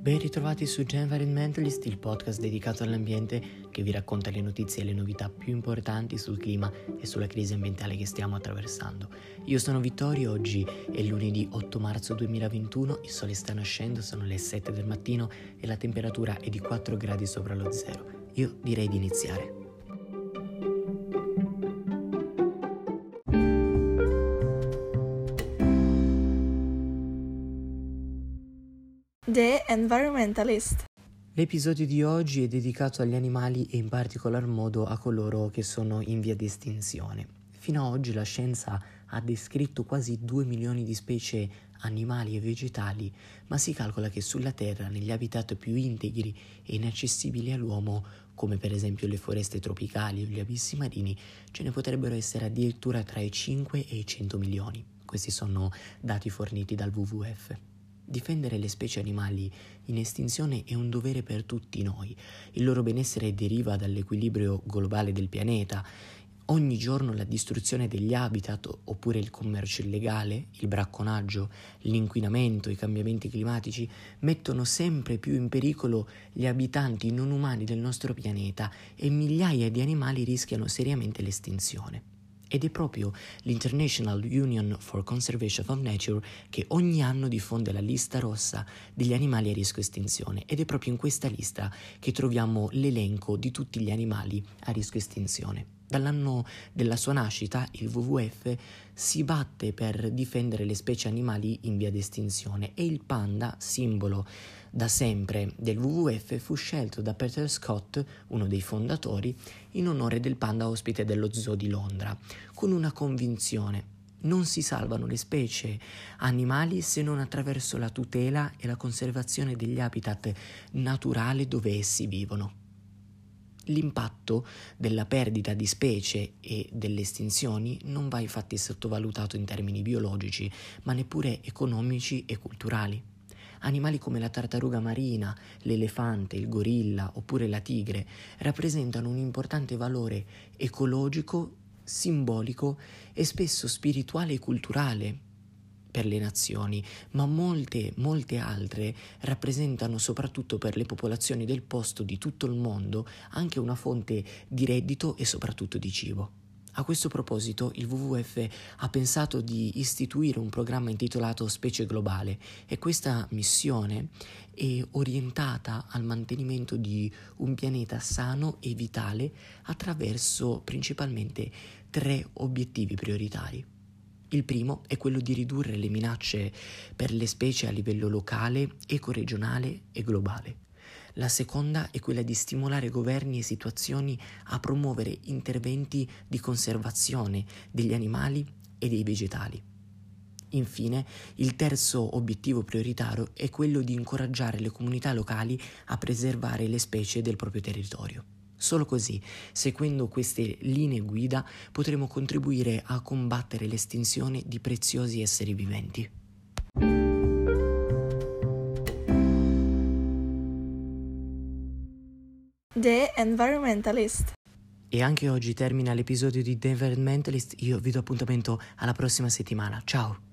Ben ritrovati su The Environmentalist, il podcast dedicato all'ambiente che vi racconta le notizie e le novità più importanti sul clima e sulla crisi ambientale che stiamo attraversando. Io sono Vittorio, oggi è lunedì 8 marzo 2021, il sole sta nascendo, sono le 7 del mattino e la temperatura è di 4 gradi sopra lo zero. Io direi di iniziare. The Environmentalist. L'episodio di oggi è dedicato agli animali e in particolar modo a coloro che sono in via di estinzione. Fino ad oggi la scienza ha descritto quasi 2 milioni di specie animali e vegetali, ma si calcola che sulla Terra, negli habitat più integri e inaccessibili all'uomo, come per esempio le foreste tropicali o gli abissi marini, ce ne potrebbero essere addirittura tra i 5 e i 100 milioni. Questi sono dati forniti dal WWF. Difendere le specie animali in estinzione è un dovere per tutti noi. Il loro benessere deriva dall'equilibrio globale del pianeta. Ogni giorno la distruzione degli habitat oppure il commercio illegale, il bracconaggio, l'inquinamento, i cambiamenti climatici mettono sempre più in pericolo gli abitanti non umani del nostro pianeta e migliaia di animali rischiano seriamente l'estinzione. Ed è proprio l'International Union for Conservation of Nature che ogni anno diffonde la lista rossa degli animali a rischio estinzione ed è proprio in questa lista che troviamo l'elenco di tutti gli animali a rischio estinzione. Dall'anno della sua nascita il WWF si batte per difendere le specie animali in via di estinzione e il panda, simbolo da sempre del WWF, fu scelto da Peter Scott, uno dei fondatori, in onore del panda ospite dello zoo di Londra, con una convinzione. Non si salvano le specie animali se non attraverso la tutela e la conservazione degli habitat naturali dove essi vivono. L'impatto della perdita di specie e delle estinzioni non va infatti sottovalutato in termini biologici, ma neppure economici e culturali. Animali come la tartaruga marina, l'elefante, il gorilla oppure la tigre rappresentano un importante valore ecologico, simbolico e spesso spirituale e culturale per le nazioni, ma molte, molte altre rappresentano soprattutto per le popolazioni del posto di tutto il mondo anche una fonte di reddito e soprattutto di cibo. A questo proposito il WWF ha pensato di istituire un programma intitolato Specie Globale e questa missione è orientata al mantenimento di un pianeta sano e vitale attraverso principalmente tre obiettivi prioritari. Il primo è quello di ridurre le minacce per le specie a livello locale, ecoregionale e globale. La seconda è quella di stimolare governi e situazioni a promuovere interventi di conservazione degli animali e dei vegetali. Infine, il terzo obiettivo prioritario è quello di incoraggiare le comunità locali a preservare le specie del proprio territorio. Solo così, seguendo queste linee guida, potremo contribuire a combattere l'estinzione di preziosi esseri viventi. The Environmentalist. E anche oggi termina l'episodio di The Environmentalist, io vi do appuntamento alla prossima settimana. Ciao!